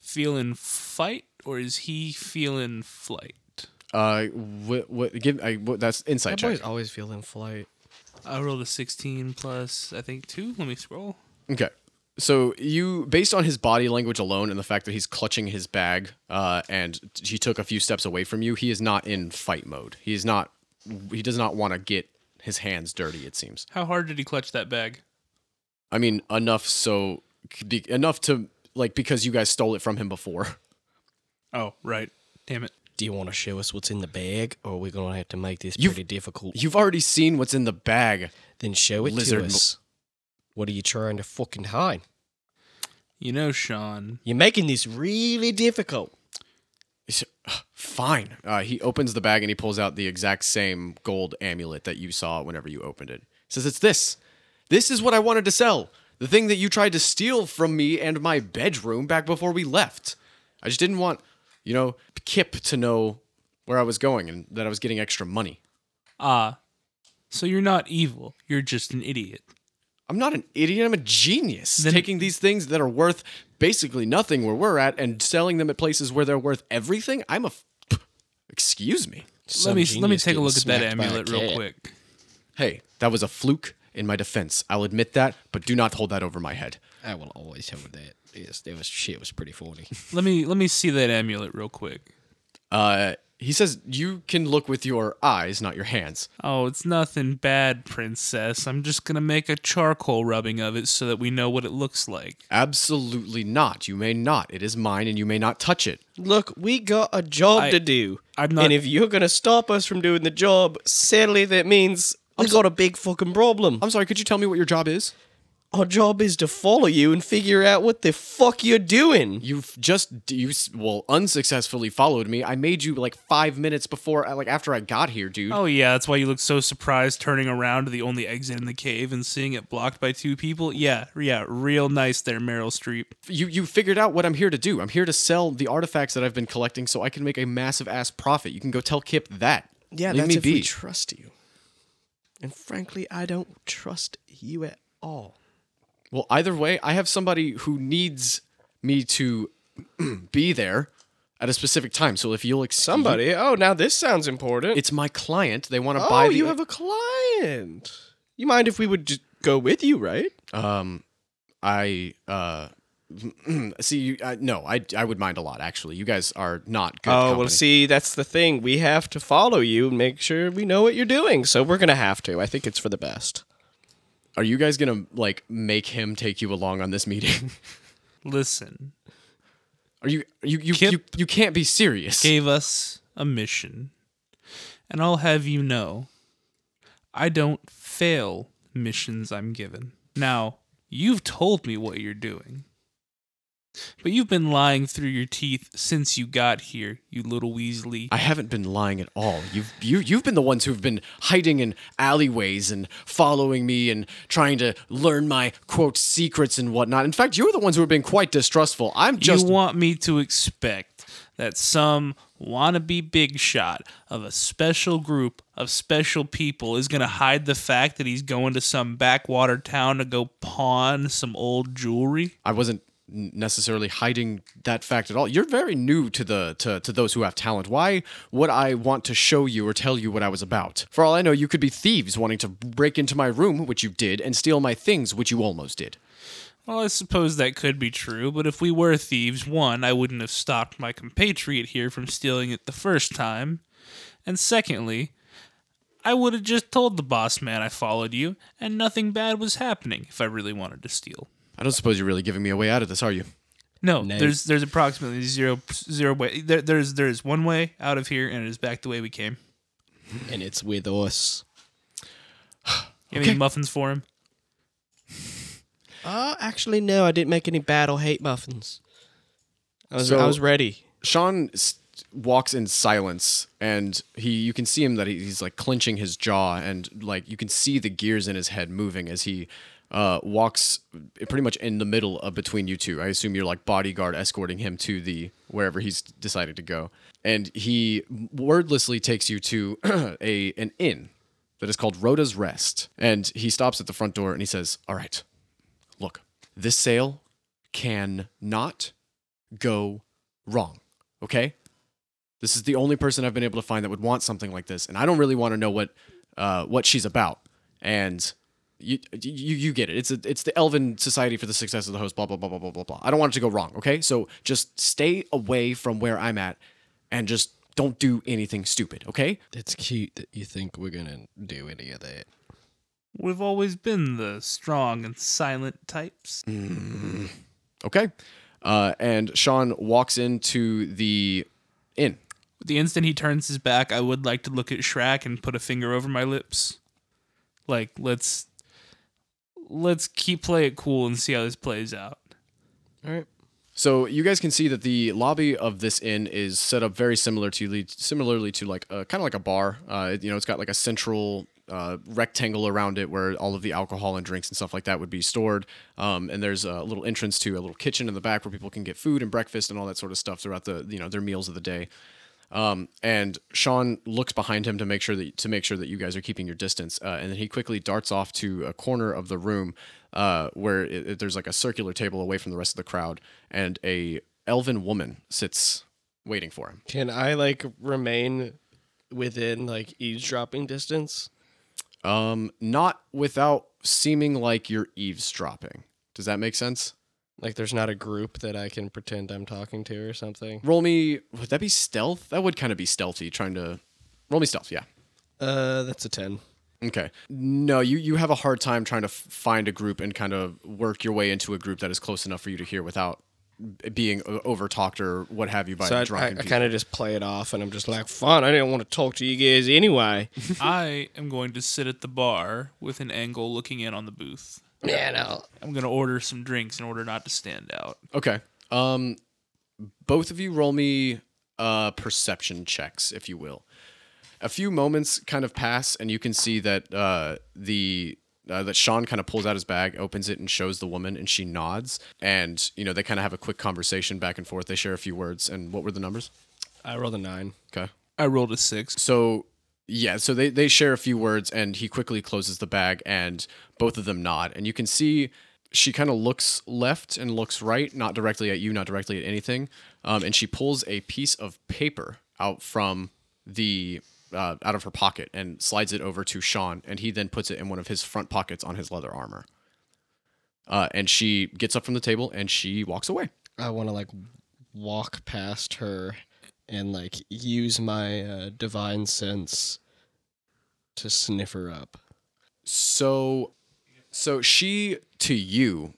feeling fight or is he feeling flight? uh, what, what, give, I, what, that's insight That check. boy's always feeling flight. I rolled a 16 plus, I think, two. Let me scroll. Okay. So you, based on his body language alone and the fact that he's clutching his bag, uh, and he took a few steps away from you, he is not in fight mode. He is not. He does not want to get his hands dirty. It seems. How hard did he clutch that bag? I mean, enough so enough to like because you guys stole it from him before. Oh, right. Damn it. Do you want to show us what's in the bag, or are we gonna have to make this You've- pretty difficult? You've already seen what's in the bag. then show it Lizard to us. What are you trying to fucking hide? You know, Sean, You're making this really difficult. He's- Fine. Uh, he opens the bag and he pulls out the exact same gold amulet that you saw whenever you opened it. He says, It's this. This is what I wanted to sell. The thing that you tried to steal from me and my bedroom back before we left. I just didn't want, you know, Kip to know where I was going and that I was getting extra money. ah, so you're not evil. You're just an idiot. I'm not an idiot. I'm a genius. Then- Taking these things that are worth basically nothing where we're at and selling them at places where they're worth everything. I'm a. F- excuse me. let me let me take a look at that smacked by a amulet real quick. Hey, that was a fluke in my defense. I'll admit that, but do not hold that over my head. I will always hold that. Yes, that was shit was pretty funny. Let me let me see that amulet real quick. Uh, he says you can look with your eyes, not your hands. Oh, it's nothing bad, princess. I'm just gonna make a charcoal rubbing of it so that we know what it looks like. Absolutely not. You may not. It is mine, and you may not touch it. Look, we got a job I- to do. I'm not- and if you're gonna stop us from doing the job, sadly that means we got a big fucking problem. I'm sorry. Could you tell me what your job is? Our job is to follow you and figure out what the fuck you're doing. You've just you well unsuccessfully followed me. I made you like five minutes before, uh, like after I got here, dude. Oh yeah, that's why you look so surprised turning around to the only exit in the cave and seeing it blocked by two people. Yeah, yeah, real nice there, Meryl Streep. You you figured out what I'm here to do. I'm here to sell the artifacts that I've been collecting, so I can make a massive ass profit. You can go tell Kip that. Yeah, Leave that's me if be. we trust you. And frankly, I don't trust you at all. Well, either way, I have somebody who needs me to be there at a specific time. So if you'll ex- Somebody. Oh, now this sounds important. it's my client. They want to oh, buy the. you have a client. You mind if we would just go with you, right? um, I uh, see. You, uh, no, I I would mind a lot. Actually, you guys are not good. oh, company. well, see, that's the thing. We have to follow you and make sure we know what you're doing. So we're going to have to. I think it's for the best. Are you guys gonna like make him take you along on this meeting? Listen, Are you you you Kip you, you can't be serious? gave us a mission, and I'll have you know, I don't fail missions I'm given. Now, you've told me what you're doing. But you've been lying through your teeth since you got here, you little Weasley. I haven't been lying at all. You've you you've been the ones who've been hiding in alleyways and following me and trying to learn my quote secrets and whatnot. In fact, you're the ones who have been quite distrustful. I'm just you want me to expect that some wannabe big shot of a special group of special people is going to hide the fact that he's going to some backwater town to go pawn some old jewelry? I wasn't necessarily hiding that fact at all. You're very new to the to, to those who have talent. Why would I want to show you or tell you what I was about? For all I know, you could be thieves wanting to break into my room, which you did, and steal my things, which you almost did. Well, I suppose that could be true, but if we were thieves, one, I wouldn't have stopped my compatriot here from stealing it the first time. And secondly, I would have just told the boss man I followed you, and nothing bad was happening if I really wanted to steal. I don't suppose you're really giving me a way out of this, are you? No, No. there's there's approximately zero zero way. There, there's there's one way out of here, and it is back the way we came. And it's with us. You have Okay. any muffins for him? Uh, actually, no, I didn't make any bad or hate muffins. I was So- I was ready. Sean s- walks in silence, and he you can see him that he- he's like clenching his jaw, and like you can see the gears in his head moving as he uh, walks pretty much in the middle of between you two. I assume you're like bodyguard escorting him to the wherever he's decided to go, and he wordlessly takes you to a an inn that is called Rhoda's Rest, and he stops at the front door and he says, "All right, look, this sale can not go wrong." okay this is the only person i've been able to find that would want something like this and i don't really want to know what uh, what she's about and you, you you get it. It's a, it's the elven society for the success of the host blah blah blah blah blah blah. Blah i don't want it to go wrong okay? So just stay away from where i'm at and just don't do anything stupid okay? It's cute that you think we're gonna do any of that. We've always been the strong and silent types. okay. Uh, and sean walks into the inn. The instant he turns his back, I would like to look at Shrek and put a finger over my lips. Like let's let's keep play it cool and see how this plays out. All right. So you guys can see that the lobby of this inn is set up very similar to similarly to like a, kind of like a bar. Uh, you know, it's got like a central uh, rectangle around it where all of the alcohol and drinks and stuff like that would be stored. Um, and there's a little entrance to a little kitchen in the back where people can get food and breakfast and all that sort of stuff throughout the you know their meals of the day. Um, and Sean looks behind him to make sure that to make sure that you guys are keeping your distance, uh, and then he quickly darts off to a corner of the room uh, where it, it- there's like a circular table away from the rest of the crowd, and a elven woman sits waiting for him. Can I like remain within like eavesdropping distance? Um, not without seeming like you're eavesdropping. Does that make sense? Like, there's not a group that I can pretend I'm talking to or something. Roll me. Would that be stealth? That would kind of be stealthy. Trying to roll me stealth. Yeah. Uh, that's a ten. Okay. No, you you have a hard time trying to f- find a group and kind of work your way into a group that is close enough for you to hear without being over talked or what have you by So I, I, I kind of just play it off, and I'm just like, "Fun! I didn't want to talk to you guys anyway." I am going to sit at the bar with an angle looking in on the booth. Yeah, no. I'm going to order some drinks in order not to stand out. Okay. Um, both of you roll me uh perception checks, if you will. A few moments kind of pass, and you can see that uh the uh, that Sean kind of pulls out his bag, opens it, and shows the woman, and she nods. And you know they kind of have a quick conversation back and forth. They share a few words. And what were the numbers? I rolled a nine. Okay. I rolled a six. So yeah, so they they share a few words, and he quickly closes the bag, and both of them nod, and you can see she kind of looks left and looks right, not directly at you, not directly at anything, um, and she pulls a piece of paper out from the uh, out of her pocket and slides it over to Sean, and he then puts it in one of his front pockets on his leather armor. Uh, and she gets up from the table and she walks away. I want to like walk past her and like use my uh, divine sense to sniff her up. So, so she to you,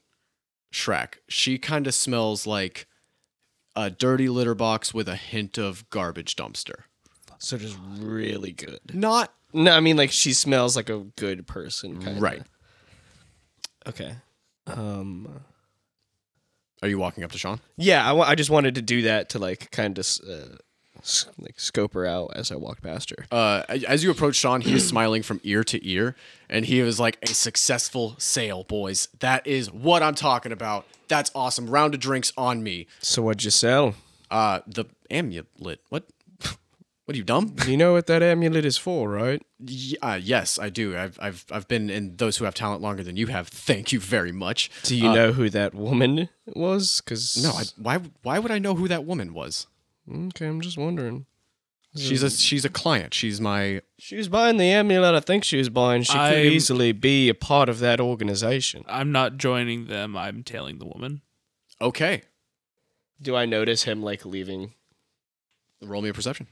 Shrek, she kind of smells like a dirty litter box with a hint of garbage dumpster. So just really good. Not No, I mean like she smells like a good person, kind right. Okay. Um. Are you walking up to Sean? Yeah, I just wanted to do that to like kind of uh, s- like scope her out as I walked past her. Uh, as you approach Sean, he is smiling from ear to ear, and he was like, "A successful sale, boys. That is what I'm talking about. That's awesome. Round of drinks on me. So what'd you sell? Uh, the amulet. What? What are you dumb? You know what that amulet is for, right? Y- uh, yes, I do. I've, I've, I've been in those who have talent longer than you have. Thank you very much. Do you know who that woman was? Cause No, I, why, why would I know who that woman was? okay, I'm just wondering. She's a, she's a client. She's my. She was buying the amulet. I think she was buying. She could I'm- easily be a part of that organization. I'm not joining them. I'm tailing the woman. Okay, Do I notice him like leaving? roll me a perception.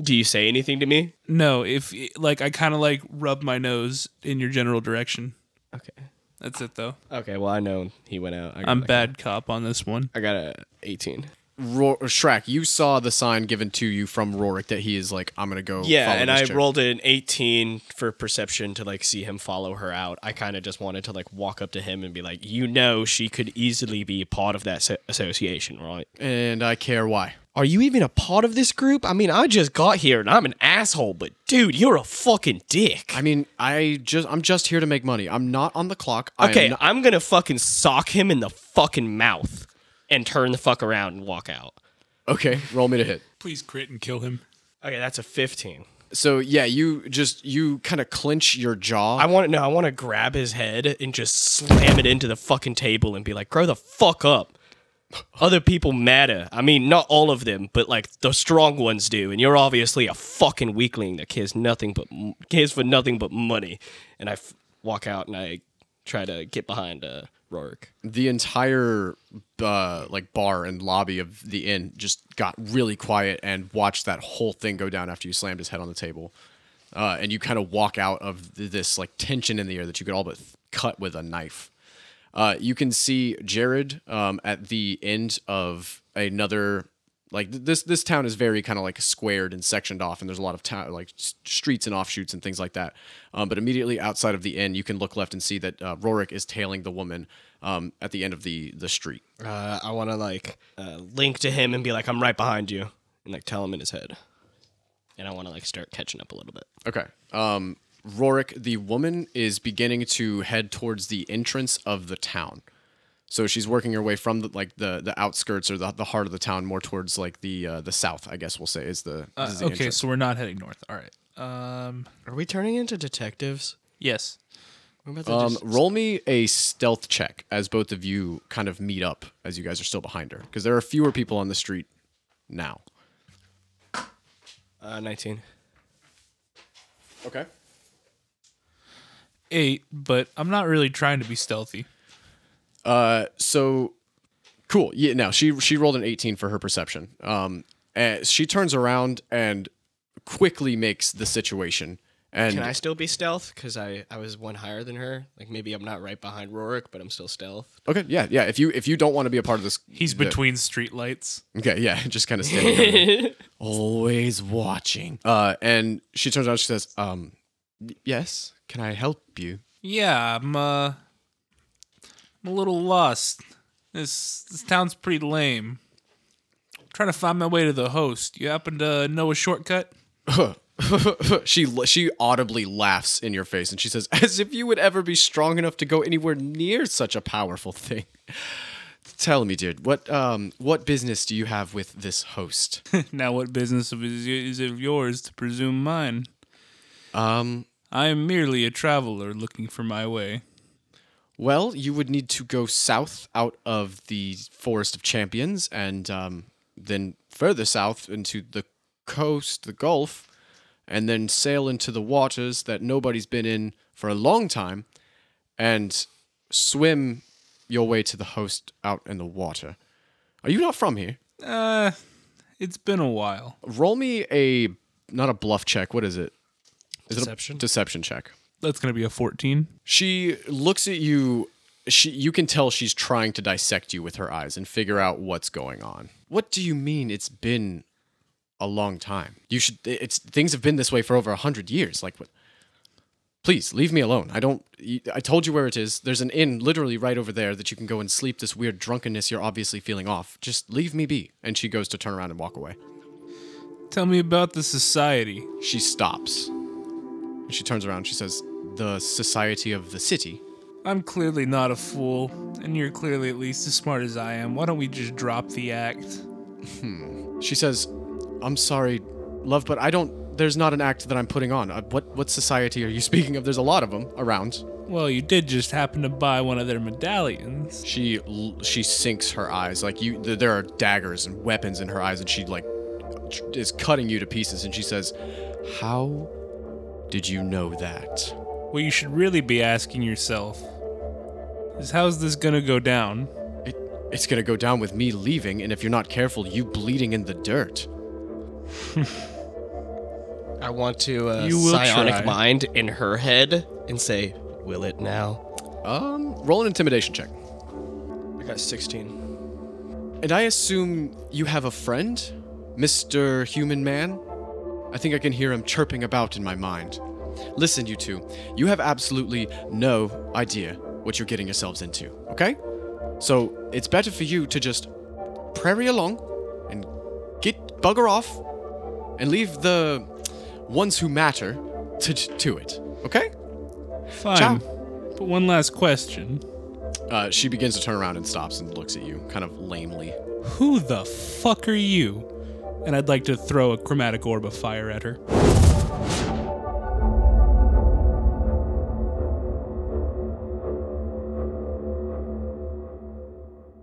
Do you say anything to me? No, if like I kind of like rub my nose in your general direction. Okay. That's it though. Okay. Well, I know he went out. I got I'm like bad cop on this one. I got a 18. Ro- Shrek, you saw the sign given to you from Rorik that he is like, I'm gonna go. Yeah, follow and this I chick." rolled an 18 for perception to like see him follow her out. I kind of just wanted to like walk up to him and be like, you know, she could easily be part of that so- association, right? and I care why. Are you even a part of this group? I mean, I just got here and I'm an asshole, but dude, you're a fucking dick. I mean, I just I'm just here to make money. I'm not on the clock. I am Okay, not- I'm gonna fucking sock him in the fucking mouth and turn the fuck around and walk out. okay. Roll me to hit. Please crit and kill him. Okay, that's a 15. So yeah, you just you kind of clench your jaw. I want to no, I want to grab his head and just slam it into the fucking table and be like, "Grow the fuck up." Other people matter. I mean, not all of them, but like the strong ones do. And you're obviously a fucking weakling that cares nothing but cares for nothing but money. And I f- walk out and I try to get behind uh, Rorik. the entire uh, like bar and lobby of the inn just got really quiet and watched that whole thing go down after you slammed his head on the table. Uh, and you kind of walk out of this like tension in the air that you could all but th- cut with a knife. Uh, you can see Jared um, at the end of another like th- this this town is very kind of like squared and sectioned off and there's a lot of town like s- streets and offshoots and things like that um, but immediately outside of the inn you can look left and see that uh, Rorik is tailing the woman um, at the end of the the street Uh, I want to like uh, link to him and be like, "I'm right behind you," and like tell him in his head. And I want to like start catching up a little bit. okay um, Rorik the woman is beginning to head towards the entrance of the town so she's working her way from the, like the the outskirts or the, the heart of the town more towards like the uh, the south I guess we'll say is the, Uh, is the okay, entrance. so we're not heading north. All right. Um. Are we turning into detectives? Yes. We're about to Um, just- roll me a stealth check as both of you kind of meet up as you guys are still behind her because there are fewer people on the street now. uh, 19. Okay. Eight, but I'm not really trying to be stealthy. Uh, so cool. Yeah. Now she she rolled an eighteen for her perception. Um, and she turns around and quickly makes the situation. And Can I still be stealth? Because I, I was one higher than her. Like maybe I'm not right behind Rorik, but I'm still stealth. okay, yeah, yeah. If you if you don't want to be a part of this, He's the- between streetlights. Okay, yeah, just kind of standing there, always watching. Uh, and she turns around. She says, "Um, y- yes, can I help you?" Yeah, I'm uh I'm a little lost. This this town's pretty lame. trying to find my way to the host. You happen to know a shortcut? she she audibly laughs in your face and she says, "As if you would ever be strong enough to go anywhere near such a powerful thing." Tell me, dude, what um what business do you have with this host? now what business of is, is it of yours to presume mine? um, I am merely a traveler looking for my way. well, you would need to go south out of the Forest of Champions and um then further south into the coast, the Gulf, and then sail into the waters that nobody's been in for a long time and swim your way to the host out in the water. Are you not from here? Uh it's been a while. Roll me a not a bluff check. What is it? Is Deception? it a deception check? That's gonna be a fourteen. She looks at you. She, you can tell she's trying to dissect you with her eyes and figure out what's going on. What do you mean? It's been a long time. You should. It's things have been this way for over a hundred years. Like what? Please leave me alone. I don't. I told you where it is. There's an inn literally right over there that you can go and sleep. This weird drunkenness you're obviously feeling off. Just leave me be. And she goes to turn around and walk away. Tell me about the society. She stops. She turns around. She says, "The society of the city." I'm clearly not a fool, and you're clearly at least as smart as I am. Why don't we just drop the act? She says, "I'm sorry, love, but I don't. There's not an act that I'm putting on. Uh, what what society are you speaking of? There's a lot of them around." Well, you did just happen to buy one of their medallions. She she sinks her eyes like you. th- There are daggers and weapons in her eyes, and she like is cutting you to pieces. And she says, "How did you know that?" What you should really be asking yourself is how's this gonna go down? It it's gonna go down with me leaving, and if you're not careful, you bleeding in the dirt. I want to uh, You will psionic try. mind in her head and say, "Will it now?" Um, roll an intimidation check. I got 16. And I assume you have a friend, Mr. Human Man? I think I can hear him chirping about in my mind. Listen, you two, you have absolutely no idea what you're getting yourselves into, okay? So it's better for you to just prairie along and get bugger off and leave the ones who matter to, to it, okay? Fine. Ciao. But one last question. Uh, she begins to turn around and stops and looks at you, kind of lamely. Who the fuck are you? And I'd like to throw a chromatic orb of fire at her.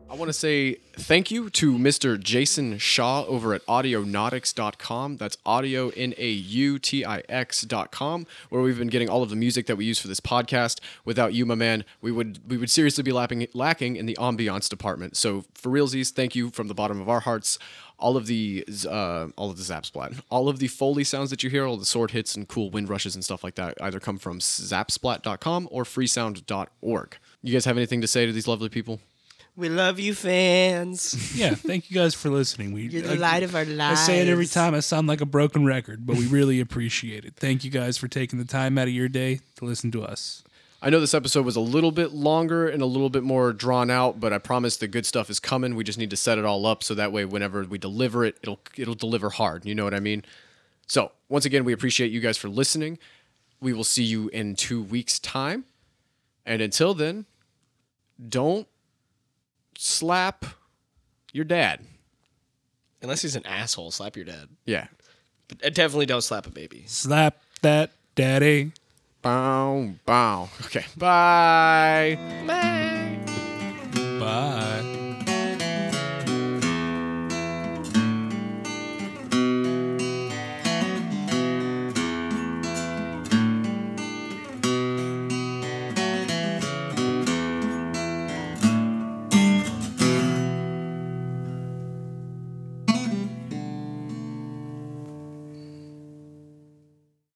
I want to say thank you to Mr. Jason Shaw over at audionautix.com. That's audio, N A U T I X.com, where we've been getting all of the music that we use for this podcast. Without you, my man, we would we would seriously be lapping, lacking in the ambiance department. So, for realsies, thank you from the bottom of our hearts. All of the uh, all of the Zapsplat, all of the Foley sounds that you hear, all the sword hits and cool wind rushes and stuff like that, either come from zapsplat.com or freesound.org. You guys have anything to say to these lovely people? We love you, fans. Yeah, thank you guys for listening. We You're the like- light of our lives. I say it every time. I sound like a broken record, but we really appreciate it. Thank you guys for taking the time out of your day to listen to us. I know this episode was a little bit longer and a little bit more drawn out, but I promise the good stuff is coming. We just need to set it all up so that way whenever we deliver it, it'll it'll deliver hard. You know what I mean? So, once again, we appreciate you guys for listening. We will see you in 2 weeks time. And until then, don't slap your dad. Unless he's an asshole, slap your dad. Yeah. But uh, definitely don't slap a baby. Slap that daddy. Bow, bow. Okay. Bye. Bye.